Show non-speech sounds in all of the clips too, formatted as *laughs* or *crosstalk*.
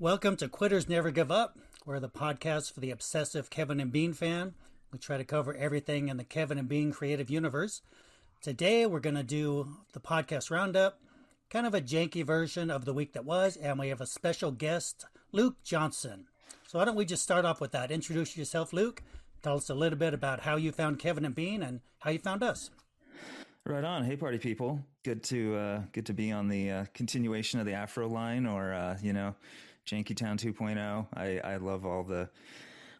Welcome to Quitters Never Give Up. We're the podcast for the obsessive Kevin and Bean fan. We try to cover everything in the Kevin and Bean creative universe. Today, we're going to do the podcast roundup, kind of a janky version of the week that was, and we have a special guest, Luke Johnson. So, why don't we just start off with that? Introduce yourself, Luke. Tell us a little bit about how you found Kevin and Bean and how you found us. Right on. Hey, party people. Good to uh, good to be on the uh, continuation of the Afro line, or uh, you know, Janky Town 2.0. I, I love all the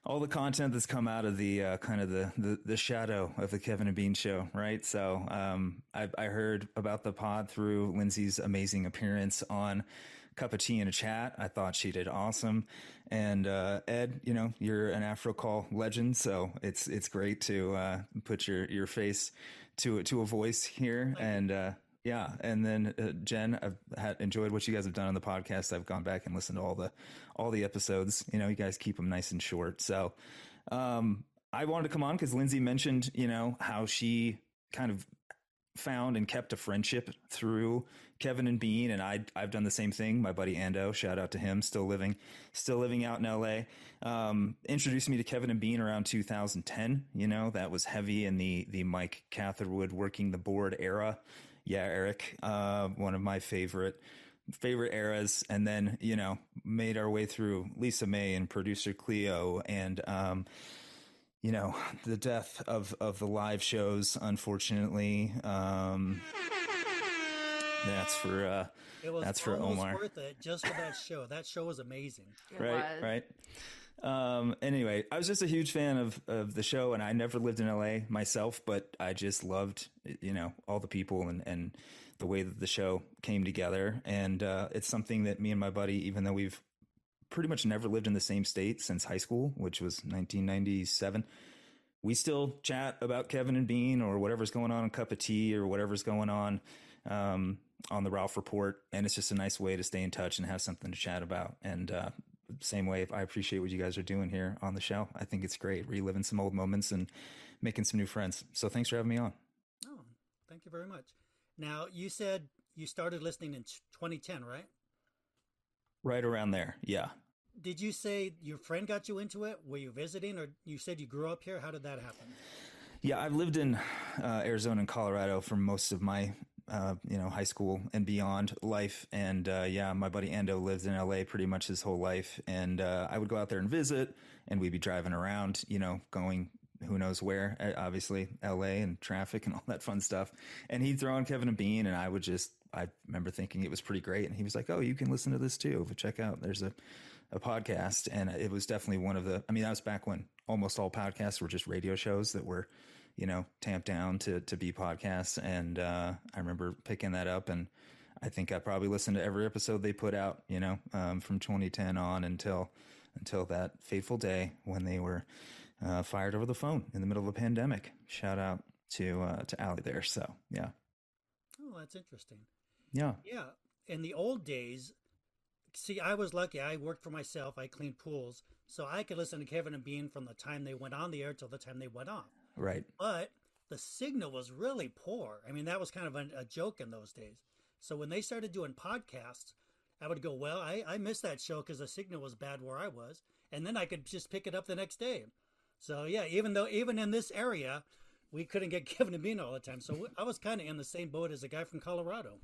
all the content that's come out of the uh, kind of the, the, the shadow of the Kevin and Bean show, right? So um, I, I heard about the pod through Lindsay's amazing appearance on Cup of Tea in a Chat. I thought she did awesome. And uh, Ed, you know, you're an Afro Call legend, so it's it's great to uh, put your your face to to a voice here and uh, yeah, and then uh, Jen, I've had enjoyed what you guys have done on the podcast. I've gone back and listened to all the all the episodes. You know, you guys keep them nice and short. So, um, I wanted to come on because Lindsay mentioned, you know, how she kind of found and kept a friendship through Kevin and Bean, and I I've done the same thing. My buddy Ando, shout out to him, still living still living out in L.A. Um, introduced me to Kevin and Bean around 2010. You know, that was heavy in the the Mike Catherwood working the board era yeah, Eric, uh, one of my favorite favorite eras, and then you know made our way through Lisa May and producer Cleo, and um, you know the death of of the live shows. Unfortunately, um, that's for uh, that's for Omar. Worth it just for that show. That show was amazing. It right, was. right. Um, anyway, I was just a huge fan of, of the show and I never lived in LA myself, but I just loved, you know, all the people and, and the way that the show came together. And, uh, it's something that me and my buddy, even though we've pretty much never lived in the same state since high school, which was 1997, we still chat about Kevin and Bean or whatever's going on in Cup of Tea or whatever's going on, um, on the Ralph Report. And it's just a nice way to stay in touch and have something to chat about. And, uh, same way, If I appreciate what you guys are doing here on the show. I think it's great, reliving some old moments and making some new friends. So thanks for having me on. Oh, thank you very much. Now, you said you started listening in 2010, right? Right around there, yeah. Did you say your friend got you into it? Were you visiting, or you said you grew up here? How did that happen? Yeah, I've lived in uh, Arizona and Colorado for most of my uh, you know, high school and beyond life. And uh, yeah, my buddy Ando lives in LA pretty much his whole life. And uh, I would go out there and visit, and we'd be driving around, you know, going who knows where, obviously LA and traffic and *laughs* all that fun stuff. And he'd throw on Kevin and Bean, and I would just, I remember thinking it was pretty great. And he was like, "Oh, you can listen to this too. But check out, there's a a podcast." And it was definitely one of the. I mean, that was back when almost all podcasts were just radio shows that were you know, tamped down to, to be podcasts. And, uh, I remember picking that up and I think I probably listened to every episode they put out, you know, um, from 2010 on until, until that fateful day when they were, uh, fired over the phone in the middle of a pandemic. Shout out to, uh, to Allie there. So yeah. Oh, that's interesting. Yeah. Yeah. In the old days, see, I was lucky. I worked for myself. I cleaned pools. So I could listen to Kevin and Bean from the time they went on the air till the time they went off. Right. But the signal was really poor. I mean, that was kind of a, a joke in those days. So when they started doing podcasts, I would go, well, I, I missed that show because the signal was bad where I was. And then I could just pick it up the next day. So yeah, even though, even in this area, we couldn't get *laughs* Kevin and Bean all the time. So I was kind of in the same boat as a guy from Colorado.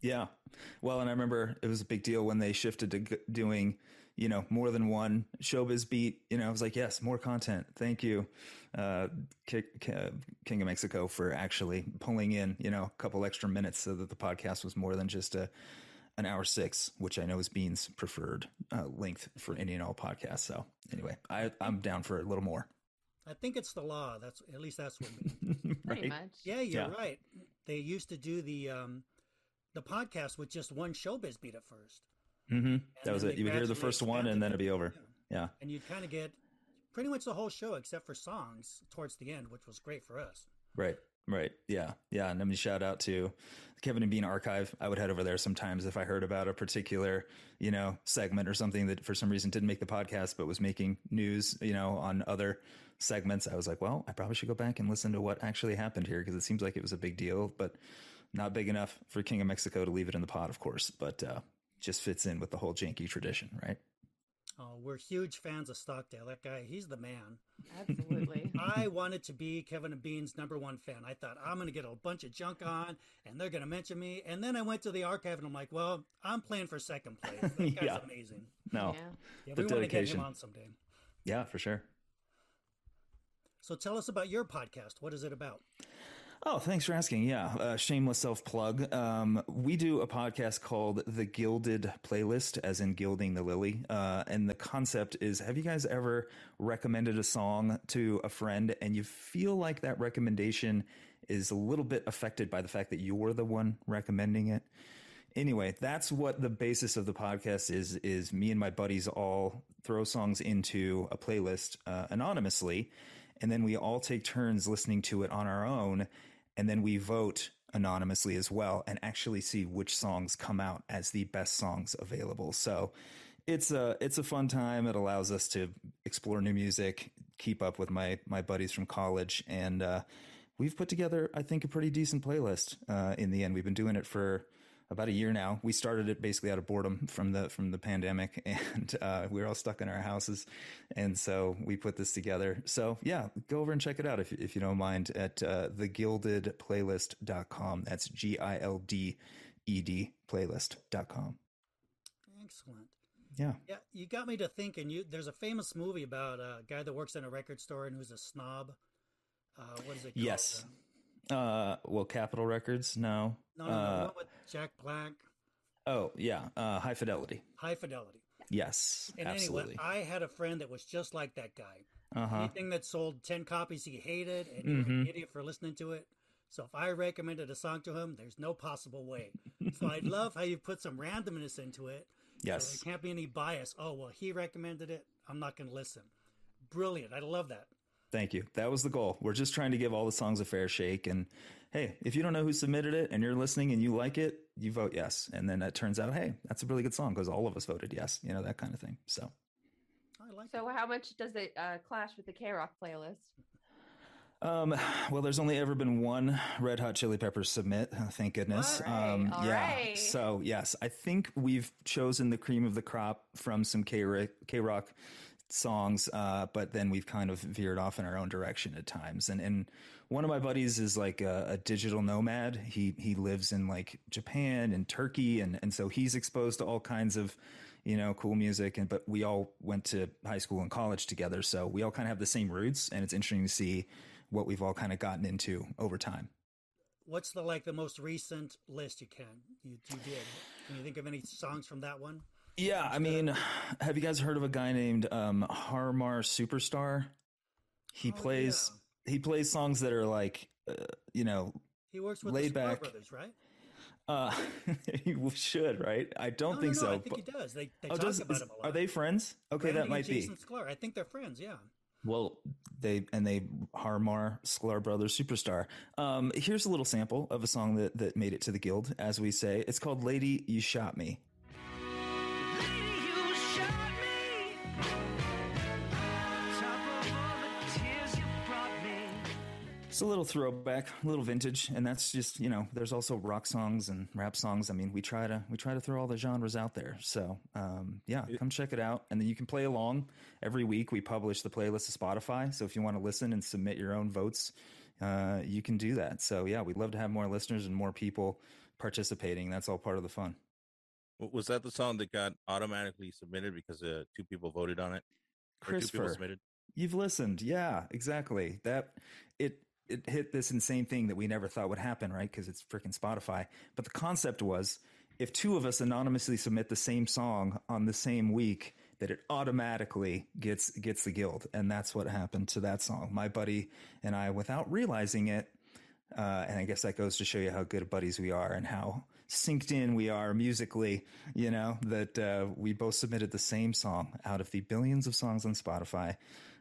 Yeah. Well, and I remember it was a big deal when they shifted to doing you know, more than one showbiz beat. You know, I was like, yes, more content. Thank you, uh, King of Mexico, for actually pulling in, you know, a couple extra minutes so that the podcast was more than just a an hour six, which I know is Bean's preferred uh, length for any and all podcasts. So anyway, I, I'm down for a little more. I think it's the law. That's at least that's what. *laughs* Pretty much. Yeah, you're yeah. right. They used to do the um, the podcast with just one showbiz beat at first. Mm-hmm. That was it. You would hear the first one, and then it'd be over. Yeah. And you'd kind of get pretty much the whole show except for songs towards the end, which was great for us. Right. Right. Yeah. Yeah. And let me shout out to the Kevin and Bean archive. I would head over there sometimes if I heard about a particular, you know, segment or something that for some reason didn't make the podcast, but was making news, you know, on other segments. I was like, well, I probably should go back and listen to what actually happened here because it seems like it was a big deal, but not big enough for King of Mexico to leave it in the pot, of course, but uh, just fits in with the whole janky tradition, right? Oh, we're huge fans of Stockdale. That guy, he's the man. Absolutely. *laughs* I wanted to be Kevin and Bean's number one fan. I thought I'm going to get a bunch of junk on, and they're going to mention me. And then I went to the archive, and I'm like, well, I'm playing for second place. That *laughs* guy's Yeah. amazing. No. Yeah. Yeah, The we want to get him on someday. Yeah, for sure. So tell us about your podcast. What is it about? Oh, thanks for asking. Yeah, uh, shameless self plug. Um, we do a podcast called The Gilded Playlist, as in gilding the lily. Uh, and the concept is: Have you guys ever recommended a song to a friend, and you feel like that recommendation is a little bit affected by the fact that you're the one recommending it? Anyway, that's what the basis of the podcast is. Is me and my buddies all throw songs into a playlist uh, anonymously, and then we all take turns listening to it on our own, and then we vote anonymously as well, and actually see which songs come out as the best songs available. So it's a it's a fun time. It allows us to explore new music, keep up with my my buddies from college, and uh, we've put together I think a pretty decent playlist. Uh, in the end, we've been doing it for about a year now. We started it basically out of boredom from the from the pandemic, *laughs* and uh, we were all stuck in our houses, and so we put this together. So yeah, go over and check it out if if you don't mind at uh, thegildedplaylist.com. That's G I L D E D playlist.com. Excellent. Yeah. Yeah, you got me to thinking. You there's a famous movie about a guy that works in a record store and who's a snob. Uh, what is it? Called? Yes. Uh, well, Capitol Records, no. No, no, no. Uh, with Jack Black, oh, yeah. Uh, High Fidelity. High Fidelity. Yes, And absolutely. anyway, I had a friend that was just like that guy. Uh huh. Anything that sold ten copies he hated, and you were Mm-hmm. an idiot for listening to it. So if I recommended a song to him, there's no possible way. so I *laughs* love how you put some randomness into it. So Yes. there can't be any bias. Oh well, he recommended it. I'm not going to listen. Brilliant. I love that. Thank you. That was the goal. We're just trying to give all the songs a fair shake. And hey, if you don't know who submitted it and you're listening and you like it, you vote yes. And then it turns out, hey, that's a really good song because all of us voted yes. You know that kind of thing. So. I like it. So how much does it uh, clash with the K Rock playlist? Um, well, there's only ever been one Red Hot Chili Peppers submit. uh, Thank goodness. All right, um, all yeah. right. So yes, I think we've chosen the cream of the crop from some K Rock songs, uh, but then we've kind of veered off in our own direction at times. And and one of my buddies is like a, a digital nomad. He he lives in like Japan and Turkey, and and so he's exposed to all kinds of you know cool music. And but we all went to high school and college together, so we all kind of have the same roots. And it's interesting to see what we've all kind of gotten into over time. What's the like the most recent list you can you, you did? Can you think of any songs from that one? Yeah, I mean, have you guys heard of a guy named um, Harmar Superstar? He Oh, plays he plays songs that are like, uh, you know, He works with Laid back. brothers, right? uh, *laughs* he should right. I don't no, think no, so. I think but- he does. They, they oh, talk does- about is- him a lot. are they friends? Okay, that might and be. Sklar. I think they're friends. Yeah. Well, they and they Harmar Sklar Brothers Superstar. Um, here's a little sample of a song that that made it to the guild, as we say. It's called "Lady, You Shot Me." It's a little throwback, a little vintage, and that's just you know. There's also rock songs and rap songs. I mean, we try to we try to throw all the genres out there. So um, yeah, come check it out, and then you can play along every week. We publish the playlist to Spotify, so if you want to listen and submit your own votes, uh, you can do that. So yeah, we'd love to have more listeners and more people participating. That's all part of the fun. Was that the song that got automatically submitted because uh, two people voted on it? Or two people Christopher, submitted? You've listened. Yeah, exactly. That it it hit this insane thing that we never thought would happen, right? Because it's freaking Spotify. But the concept was if two of us anonymously submit the same song on the same week, that it automatically gets gets the guild. And that's what happened to that song. My buddy and I, without realizing it, uh, and I guess that goes to show you how good buddies we are and how synced in we are musically, you know, that uh, we both submitted the same song out of the billions of songs on Spotify.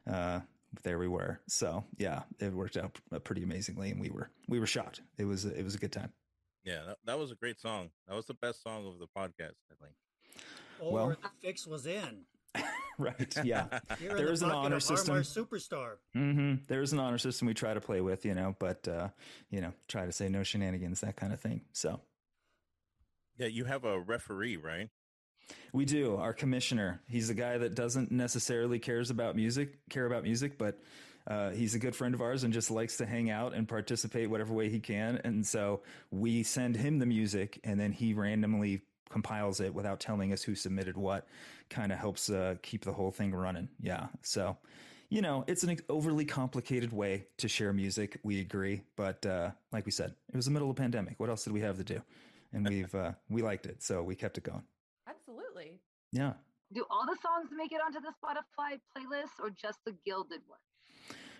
Uh, there we were. So yeah, it worked out pretty amazingly, and we were we were shocked. It was it was a good time. Yeah, that, that was a great song. That was the best song of the podcast, I think. Or Well- the fix was in. *laughs* right? Yeah. *laughs* You're There in is the an honor of system. Harmar Superstar. hmm There's an honor system we try to play with, you know, but uh, you know, try to say no shenanigans, that kind of thing. So Yeah, you have a referee, right? We do. Our commissioner, he's a guy that doesn't necessarily cares about music, care about music, but uh, he's a good friend of ours and just likes to hang out and participate whatever way he can. And so we send him the music, and then he randomly compiles it without telling us who submitted what. Kind of helps uh, keep the whole thing running. Yeah. So. You know, it's an overly complicated way to share music. We agree, but uh, like we said, it was the middle of a pandemic. What else did we have to do? And we've uh, we liked it, so we kept it going. Yeah. Do all the songs make it onto the Spotify playlist or just the gilded one?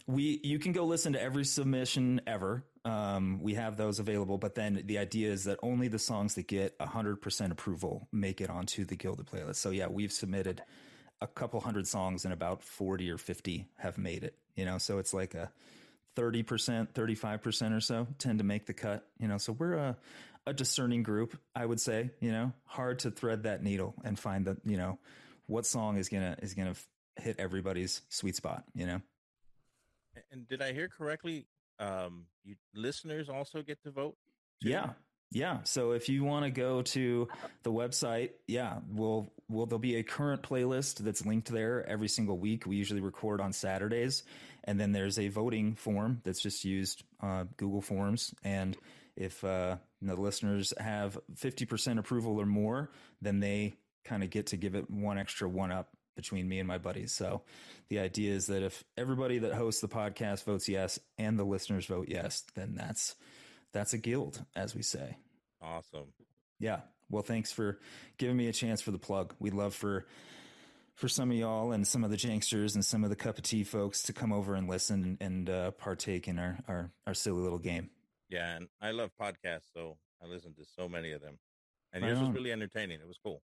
We you can go listen to every submission ever. Um, we have those available, but then the idea is that only the songs that get 100% approval make it onto the Gilded playlist. So yeah, we've submitted a couple hundred songs and about 40 or 50 have made it, you know, so it's like a 30%, 35% or so tend to make the cut, you know, so we're a, a discerning group, I would say, you know, hard to thread that needle and find the, you know, what song is going to, is going to hit everybody's sweet spot, you know? And did I hear correctly? Um, you listeners also get to vote. too? Yeah. Yeah. So if you want to go to the website, yeah, we'll, we'll, there'll be a current playlist that's linked there every single week. We usually record on Saturdays. And then there's a voting form that's just used, uh, Google Forms. And if, uh, the listeners have 50% approval or more, then they kind of get to give it one extra one up between me and my buddies. So the idea is that if everybody that hosts the podcast votes yes and the listeners vote yes, then that's, that's a guild, as we say. Awesome. Yeah. Well, thanks for giving me a chance for the plug. We'd love for for some of y'all and some of the janksters and some of the cup of tea folks to come over and listen and uh, partake in our, our our silly little game. Yeah, and I love podcasts, so I listen to so many of them. And Right yours was really entertaining. It was cool.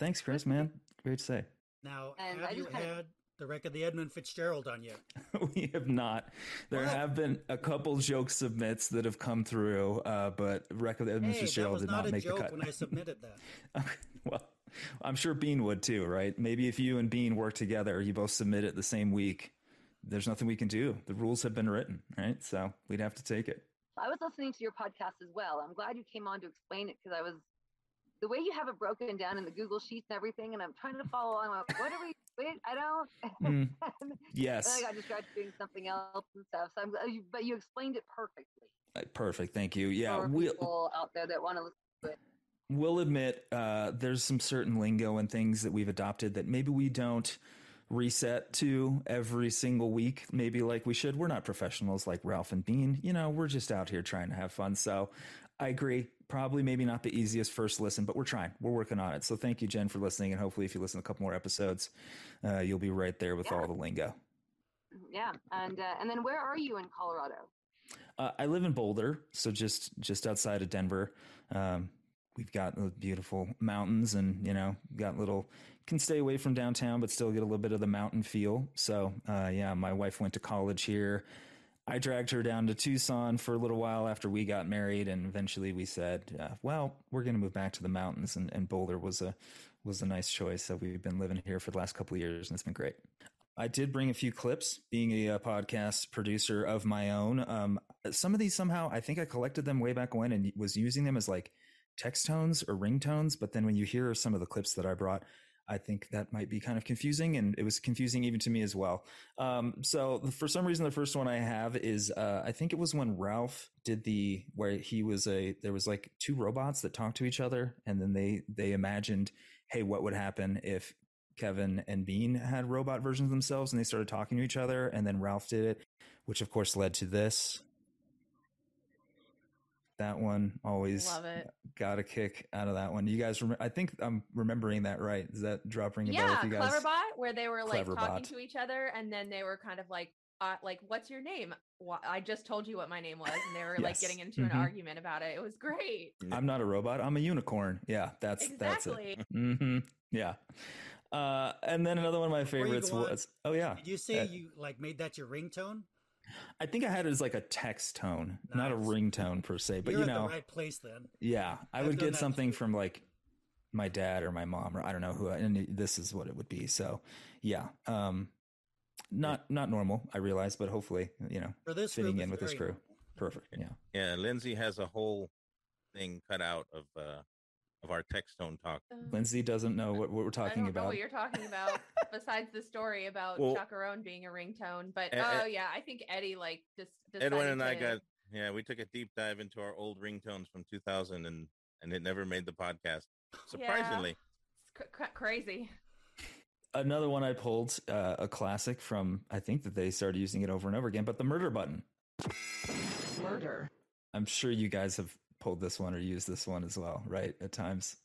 Thanks, Chris. Man, great to say. Now, And have I you just kinda- had the wreck of the Edmund Fitzgerald on yet? *laughs* we have not. There What? have been a couple joke submits that have come through, uh, but record Edmund hey, that Fitzgerald did not not a make the cut. when I submitted that. *laughs* well, I'm sure Bean would too, right? Maybe if you and Bean work together, you both submit it the same week. There's nothing we can do. The rules have been written, right? So we'd have to take it. I was listening to your podcast as well. I'm glad you came on to explain it because I was the way you have it broken down in the Google Sheets and everything, and I'm trying to follow along. I'm like, what are we? *laughs* Wait, I don't. *laughs* Mm, yes. I got distracted doing something else and stuff. So I'm but you explained it perfectly. Uh, Perfect. Thank you. Yeah. for We'll, people out there that want to listen to it. We'll admit uh, there's some certain lingo and things that we've adopted that maybe we don't reset to every single week, maybe like we should. We're not professionals like Ralph and Bean. You know, we're just out here trying to have fun. So I agree. Probably maybe not the easiest first listen, but we're trying. We're working on it. So thank you, Jen, for listening. And hopefully, if you listen to a couple more episodes, uh, you'll be right there with Yeah. all the lingo. Yeah, and uh, and then where are you in Colorado? Uh, I live in Boulder, so just just outside of Denver. Um, we've got the beautiful mountains, and you know, got little can stay away from downtown, but still get a little bit of the mountain feel. So, uh, yeah, my wife went to college here. I dragged her down to Tucson for a little while after we got married, and eventually we said, uh, "Well, we're going to move back to the mountains." And, and Boulder was a was a nice choice. So we've been living here for the last couple of years, and it's been great. I did bring a few clips, being a, uh podcast producer of my own. Um, some of these somehow, I think I collected them way back when and was using them as like text tones or ringtones. But then when you hear some of the clips that I brought, I think that might be kind of confusing, and it was confusing even to me as well. Um, so for some reason, the first one I have is uh, I think it was when Ralph did the where he was a there was like two robots that talked to each other, and then they they imagined, hey, what would happen if Kevin and Bean had robot versions themselves, and they started talking to each other, and then Ralph did it, which of course led to this. That one always Love it. got a kick out of that one. You guys, rem- I think I'm remembering that right. Is that drop ring a bell Yeah, with you guys? Cleverbot, where they were like talking to each other, and then they were kind of like uh, like, what's your name? Wha- I just told you what my name was, and they were like getting into an Mhm. argument about it. It was great. I'm not a robot. I'm a unicorn. Yeah, that's that's it. Exactly. hmm Yeah. Uh, and then another one of my favorites go on, was oh yeah, Did you say Uh, you like made that your ringtone? I think I had it as like a text tone, not a Nice. ringtone per se, but You're you at know, the right place then. yeah, I I've would get something too. from like my dad or my mom or I don't know who, and this is what it would be. So yeah, um, not not normal, I realize, but hopefully you know, For this fitting group, in with this very crew, perfect. Yeah. Yeah, Lindsay has a whole thing cut out of uh of our text tone talk. Um, Lindsay doesn't know what, what we're talking I talking don't know about. what you're talking about besides the story about Well- Chacarone being a ringtone. But E- e- oh yeah, I think Eddie like just Edwin decided and I got yeah, we took a deep dive into our old ringtones from 2000 and and it never made the podcast. Surprisingly. it's cr- cr- crazy. Another one I pulled, uh, a classic from I think that they started using it over and over again, but the murder button. Murder. I'm sure you guys have pulled this one or used this one as well, right? At times.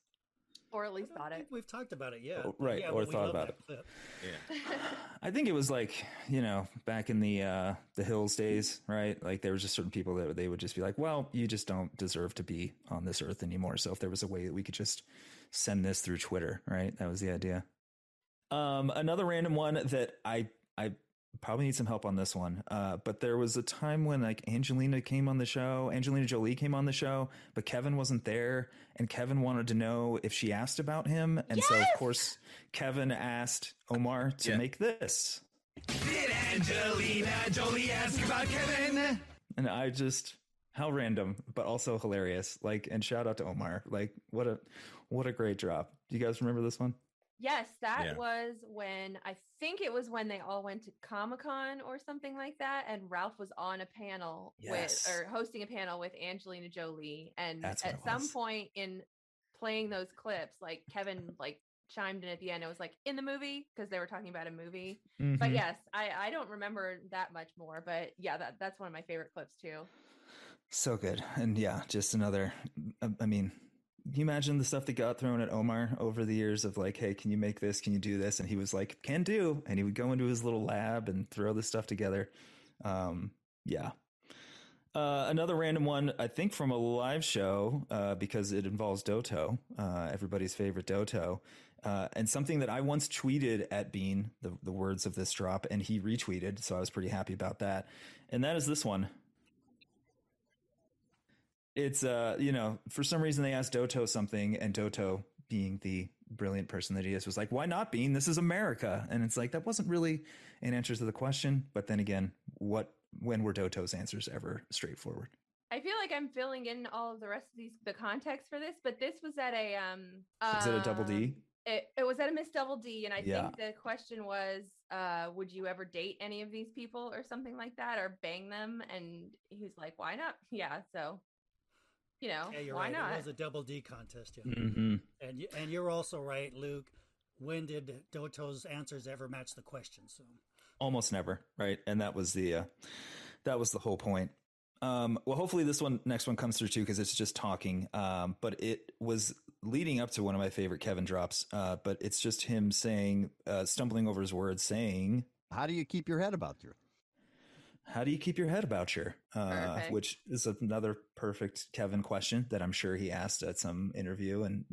Or at least thought it. We've talked about it, yeah. Oh, right, Yeah, or thought about it. clip. Yeah. *laughs* I think it was like, you know, back in the uh the hills days, right? Like there was just certain people that they would just be like, "Well, you just don't deserve to be on this earth anymore." So if there was a way that we could just send this through Twitter, right? That was the idea. Um another random one that I I probably need some help on this one. Uh but there was a time when like Angelina came on the show, Angelina Jolie came on the show, but Kevin wasn't there and Kevin wanted to know if she asked about him and so of course Kevin asked Omar to Yeah. make this. Did Angelina Jolie ask about Kevin? And I just how random, but also hilarious. Like, and shout out to Omar. Like, what a what a great drop. Do you guys remember this one? Yes, that Yeah. was when I think it was when they all went to Comic Con or something like that, and Ralph was on a panel Yes. with or hosting a panel with Angelina Jolie, and That's at some point in playing those clips, like Kevin like chimed in at the end. It was like in the movie because they were talking about a movie. But Mhm. yes, I I don't remember that much more, but yeah, that that's one of my favorite clips too. So good. And yeah, just another I mean, can you imagine the stuff that got thrown at Omar over the years of like, hey, can you make this? Can you do this? And he was like, can do. And he would go into his little lab and throw this stuff together. Um, yeah. Uh, another random one, I think from a live show, uh, because it involves Doto, uh, everybody's favorite Doto. Uh, and something that I once tweeted at Bean, the, the words of this drop, and he retweeted. So I was pretty happy about that. And that is this one it's uh you know for some reason they asked doto something and doto being the brilliant person that he is was like why not bean this is america and it's like that wasn't really an answer to the question but then again what when were doto's answers ever straightforward I feel like I'm filling in all of the rest of these the context for this, but this was at a um. is it a double um, d It, it was at a Miss Double D, and I Yeah. think the question was, uh, would you ever date any of these people or something like that, or bang them? And he was like, why not? *laughs* Yeah, so you know, Yeah, you're why right. not? It was a double D contest, yeah. mm-hmm. And you, and you're also right, Luke. When did Doto's answers ever match the question? So almost never right and that was the uh, that was the whole point um, well hopefully this one next one comes through too because it's just talking um, but it was leading up to one of my favorite kevin drops uh, but it's just him saying uh, stumbling over his words saying How do you keep your head about you? How do you keep your head about you? Uh, which is another perfect kevin question that i'm sure he asked at some interview and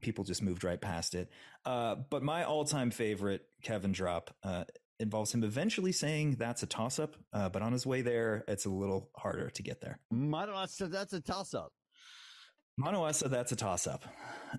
people just moved right past it. Uh, but my all-time favorite kevin drop uh, involves him eventually saying that's a toss-up uh, but on his way there it's a little harder to get there. Madonna said that's a toss up. Mono said that's a toss-up.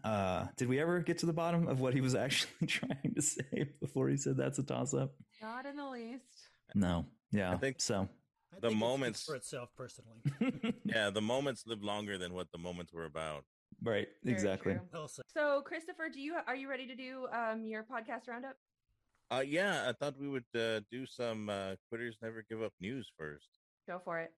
Uh, did we ever get to the bottom of what he was *laughs* actually trying to say before he said that's a toss-up Not in the least. no yeah I think- so I The think it moments- for itself, personally. *laughs* Yeah, the moments live longer than what the moments were about. right Very exactly true. So, Christopher, do you are you ready to do um your podcast roundup? Uh yeah, I thought we would uh, do some uh quitters never give up news first. Go for it.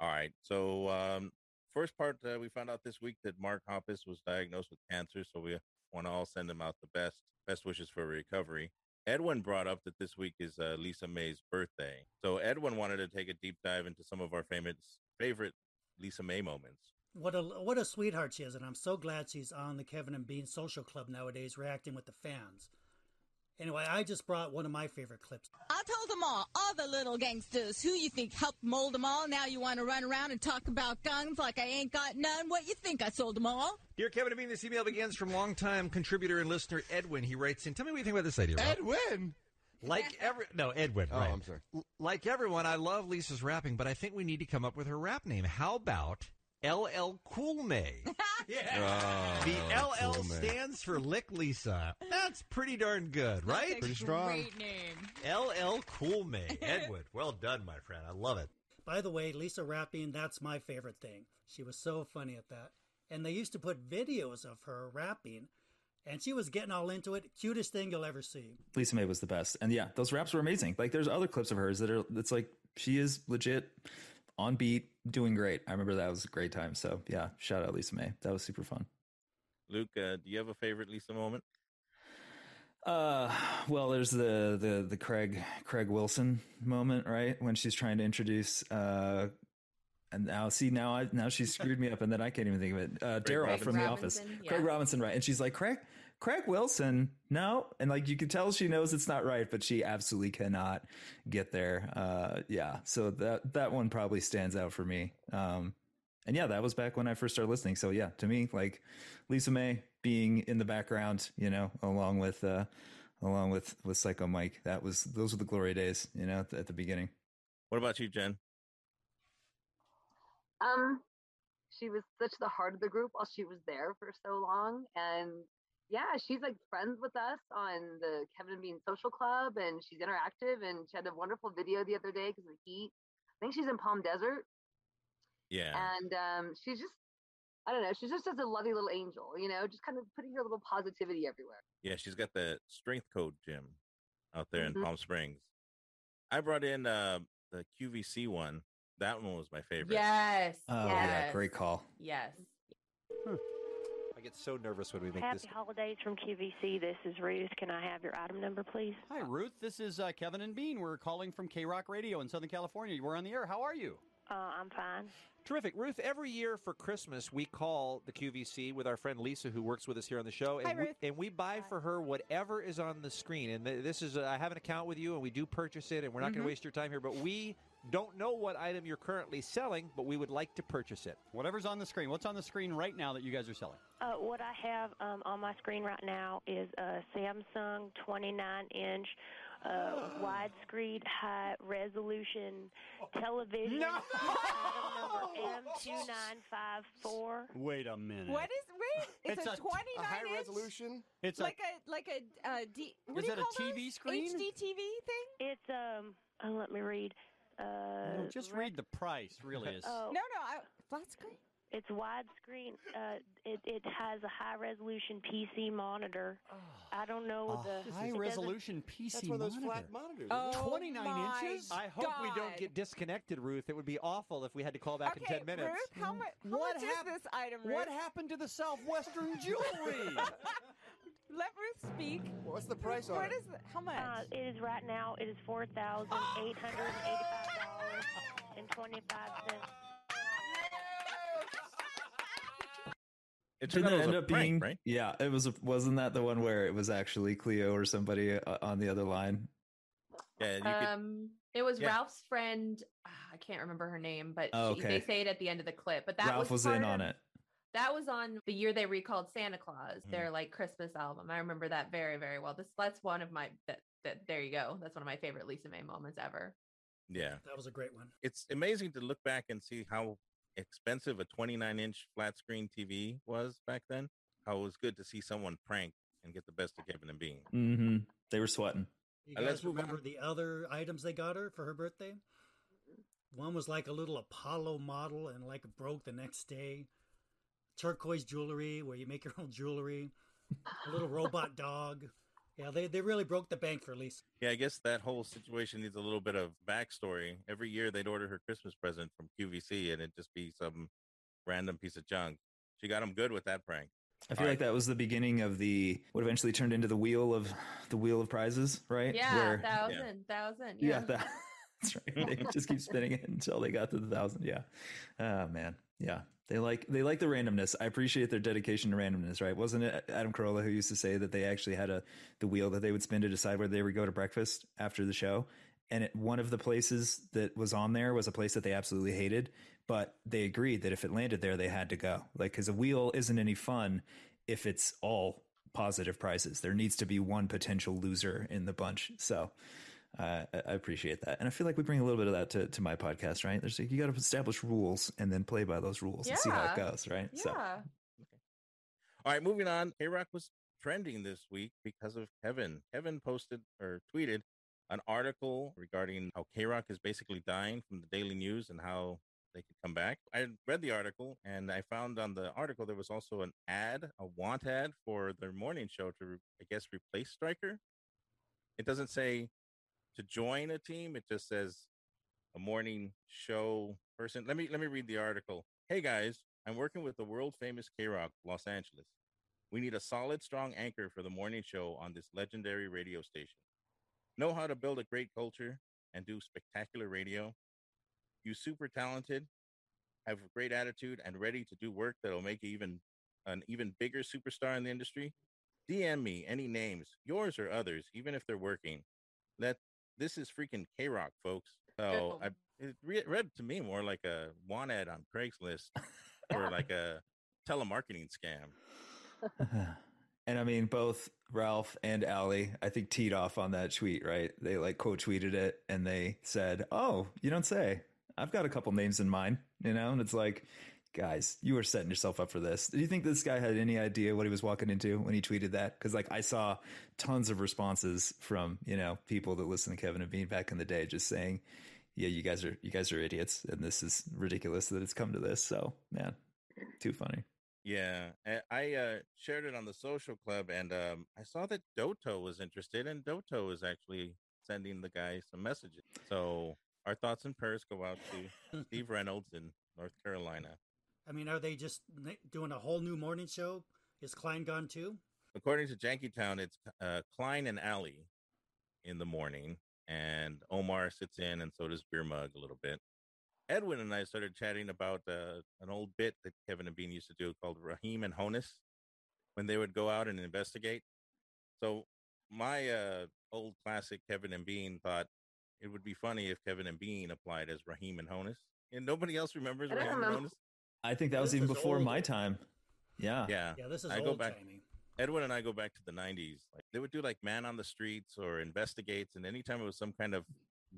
All right. So, um, first part, uh, we found out this week that Mark Hoppus was diagnosed with cancer. So we want to all send him out the best best wishes for recovery. Edwin brought up that this week is uh, Lisa May's birthday. So Edwin wanted to take a deep dive into some of our famous favorite Lisa May moments. What a what a sweetheart she is, and I'm so glad she's on the Kevin and Bean Social Club nowadays, reacting with the fans. Anyway, I just brought one of my favorite clips. I told them all, all the little gangsters, who you think helped mold them all. Now you want to run around and talk about guns like I ain't got none. What you think? I sold them all. Dear Kevin and Bean, this email begins from longtime contributor and listener Edwin. He writes in, Tell me what you think about this idea. Rob. Edwin. Like every no Edwin. Oh, right. I'm sorry. L- Like everyone, I love Lisa's rapping, but I think we need to come up with her rap name. How about LL Cool May? Oh, *laughs* ah, The LL Cool May. stands for Lick Lisa. That's pretty darn good, right? Pretty strong. Great name. LL Cool May. *laughs* Edwin, well done, my friend. I love it. By the way, Lisa rapping, that's my favorite thing. She was so funny at that. And they used to put videos of her rapping, and she was getting all into it. Cutest thing you'll ever see. Lisa May was the best. And yeah, those raps were amazing. Like there's other clips of hers that are it's like she is legit on beat, doing great. I remember that was a great time. So yeah, shout out Lisa May. That was super fun. Luke, uh, do you have a favorite Lisa moment? Uh, well, there's the the the Craig Craig Wilson moment, right? When she's trying to introduce uh and now see now I now she's screwed me up and then I can't even think of it. Uh Daryl Robinson. from The Office. Yeah. Craig Robinson, right? And she's like, Craig Craig Wilson, no, and like you can tell she knows it's not right, but she absolutely cannot get there. Uh, yeah, so that that one probably stands out for me. Um, and yeah, that was back when I first started listening. So yeah, to me, like Lisa May being in the background, you know, along with uh, along with with Psycho Mike, that was those were the glory days, you know, at the, at the beginning. What about you, Jen? Um, she was such the heart of the group while she was there for so long, and yeah, she's like friends with us on the Kevin and Bean Social Club, and she's interactive, and she had a wonderful video the other day because of the heat. I think she's in Palm Desert, Yeah. and um, she's just. I don't know. She's just such a lovely little angel, you know, just kind of putting her little positivity everywhere. Yeah, she's got the strength code gym out there Mhm. in Palm Springs. I brought in uh, the QVC one. That one was my favorite. Yes. Oh yes. yeah, great call. Yes. I get so nervous when we make Happy this. holidays from QVC. This is Ruth. Can I have your item number, please? Hi, Ruth. This is uh, Kevin and Bean. We're calling from K Rock Radio in Southern California. We're on the air. How are you? Uh, I'm fine. Terrific. Ruth, every year for Christmas, we call the QVC with our friend Lisa, who works with us here on the show. And, Hi, we, and we buy for her whatever is on the screen. And this is, uh, I have an account with you, and we do purchase it, and we're not going Mhm. to waste your time here, but we don't know what item you're currently selling, but we would like to purchase it. Whatever's on the screen. What's on the screen right now that you guys are selling? Uh, what I have um, on my screen right now is a Samsung 29 inch uh, *gasps* widescreen high resolution television. No! *laughs* Item number M2954. Wait a minute. What is wait? It's, It's a, a- 29 A high inch, resolution. It's like a like a uh, D. What Is do you that a call TV those? screen? HD TV thing? It's um. Oh, let me read. Uh, a. No, just read the price. Really is. *laughs* Oh, No, no, I, flat screen. It's widescreen. Uh, it it has a high resolution PC monitor. I don't know A the Oh, high resolution PC That's one of those monitor. flat monitors. Oh, isn't 29 my inches? I hope we don't get disconnected, Ruth. It would be awful if we had to call back okay, in 10 minutes. Ruth, how, mu- how What much hap- is this item, Ruth? What happened to the Southwestern *laughs* jewelry? Let Ruth speak. What's the price on What it? is the, how much? Uh, it is right now. It is four thousand eight hundred eighty-five dollars and twenty-five cents. It Didn't turned out it it end up prank, being right? Yeah, it was. A, wasn't that the one where it was actually Cleo or somebody uh, on the other line? Yeah, you could, Um, it was Yeah. Ralph's friend. ah, I can't remember her name, but Oh, she, okay. they say it at the end of the clip. But that Ralph was, part in of- on it. That was on the year they recalled Santa Claus, Mhm. their like Christmas album. I remember that very, very well. This that's one of my that that there you go. That's one of my favorite Lisa May moments ever. yeah. That was a great one. It's amazing to look back and see how expensive a 29 inch flat screen TV was back then. How it was good to see someone prank and get the best of Kevin and Bean. hmm They were sweating. You let's guys move remember the other items they got her for her birthday? One was like a little Apollo model and like broke the next day. Turquoise jewelry where you make your own jewelry. A little robot dog. Yeah, they, they really broke the bank for Lisa. Yeah, I guess that whole situation needs a little bit of backstory. Every year they'd order her Christmas present from QVC and it'd just be some random piece of junk. She got them good with that prank. I feel like that was the beginning of the what eventually turned into the wheel of the wheel of prizes, right? Yeah, Where- thousand, thousand. yeah, Yeah, that, *laughs* That's right. They just keep spinning it until they got to the thousand. Yeah. Oh man. Yeah. They like they like the randomness. I appreciate their dedication to randomness, right? Wasn't it Adam Carolla who used to say that they actually had a the wheel that they would spin to decide where they would go to breakfast after the show? And it, one of the places that was on there was a place that they absolutely hated, but they agreed that if it landed there, they had to go. Like, because a wheel isn't any fun if it's all positive prizes. There needs to be one potential loser in the bunch. So uh, I I appreciate that. And I feel like we bring a little bit of that to, to my podcast, right? There's like, you got to establish rules and then play by those rules and see how it goes, right? Yeah. So All right, moving on. K Rock was trending this week because of Kevin. Kevin posted or tweeted an article regarding how K Rock is basically dying from the Daily News and how they could come back. I read the article and I found on the article there was also an ad, a want ad for their morning show to, I guess, replace Stryker. It doesn't say to join a team. It just says a morning show person. Let me let me read the article. Hey guys, I'm working with the world famous K Rock, Los Angeles. We need a solid, strong anchor for the morning show on this legendary radio station. Know how to build a great culture and do spectacular radio. You super talented, have a great attitude, and ready to do work that'll make you even an even bigger superstar in the industry. DM me any names, yours or others, even if they're working. Let this is freaking K Rock, folks. So I, it re- read to me more like a want ad on Craigslist or like a telemarketing scam. *laughs* And I mean, both Ralph and Allie, I think, teed off on that tweet, right? They like quote tweeted it and they said, Oh, you don't say. I've got a couple names in mind, you know? And it's like, guys, you were setting yourself up for this. Do you think this guy had any idea what he was walking into when he tweeted that? Because, like, I saw tons of responses from, you know, people that listen to Kevin and Bean back in the day just saying, yeah, you guys are, you guys are idiots. And this is ridiculous that it's come to this. So, man, too funny. Yeah, I- I uh, shared it on the social club, and um, I saw that Doto was interested, and Doto is actually sending the guy some messages. So our thoughts and prayers go out to *laughs* Steve Reynolds in North Carolina. I mean, are they just doing a whole new morning show? Is Klein gone too? According to Jankytown, it's uh, Klein and Allie in the morning, and Omar sits in, and so does Beer Mug a little bit. Edwin and I started chatting about uh, an old bit that Kevin and Bean used to do called Raheem and Honus when they would go out and investigate. So my uh, old classic Kevin and Bean thought it would be funny if Kevin and Bean applied as Raheem and Honus, and nobody else remembers I don't and. Honus. I think that was even before old. my time. Yeah. Yeah, Yeah, this is I go old back. timey. Edwin and I go back to the '90s. Like they would do like Man on the Streets or Investigates, and anytime it was some kind of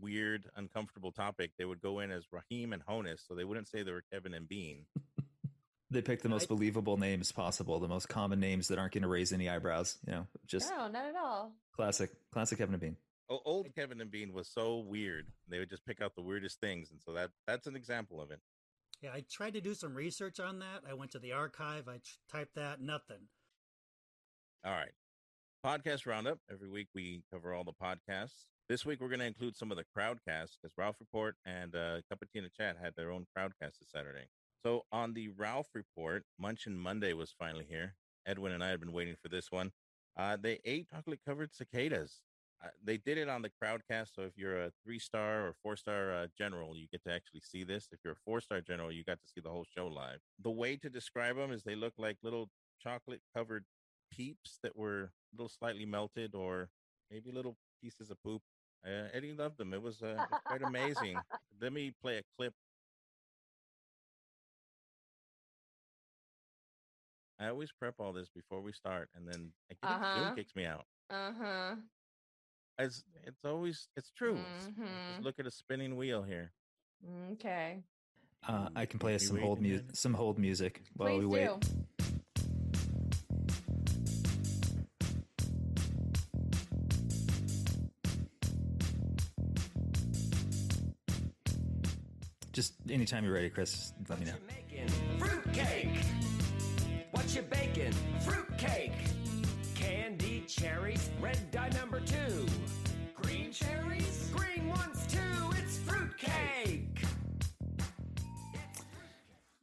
weird, uncomfortable topic, they would go in as Raheem and Honus, so they wouldn't say they were Kevin and Bean. *laughs* They pick the most believable names possible, the most common names that aren't going to raise any eyebrows. You know, just no, not at all. classic, classic Kevin and Bean. O- Old Kevin and Bean was so weird; they would just pick out the weirdest things, and so that that's an example of it. Yeah, I tried to do some research on that. I went to the archive. I typed that. Nothing. All right. Podcast roundup. Every week we cover all the podcasts. This week we're going to include some of the crowdcasts because Ralph Report and uh, Cup of Chat had their own crowdcast this Saturday. So on the Ralph Report, Munchin Monday was finally here. Edwin and I had been waiting for this one. Uh, they ate chocolate covered cicadas. They did it on the crowdcast. So if you're a three star or four star uh, general, you get to actually see this. If you're a four star general, you got to see the whole show live. The way to describe them is they look like little chocolate covered peeps that were a little slightly melted or maybe little pieces of poop. Uh, Eddie loved them. It was, uh, it was quite amazing. *laughs* Let me play a clip. I always prep all this before we start, and then I get it, Uh-huh. Zoom kicks me out. Uh huh. It's it's always it's true. It's- Mhm. Just look at a spinning wheel here. Okay. Uh, I can play us some wait hold music, minute. some hold music while Please we wait. do. Just anytime you're ready, Chris, let me know. Fruitcake. What you baking? Fruitcake. Candy cherries, red dye number two. Green cherries, green ones too. It's fruitcake.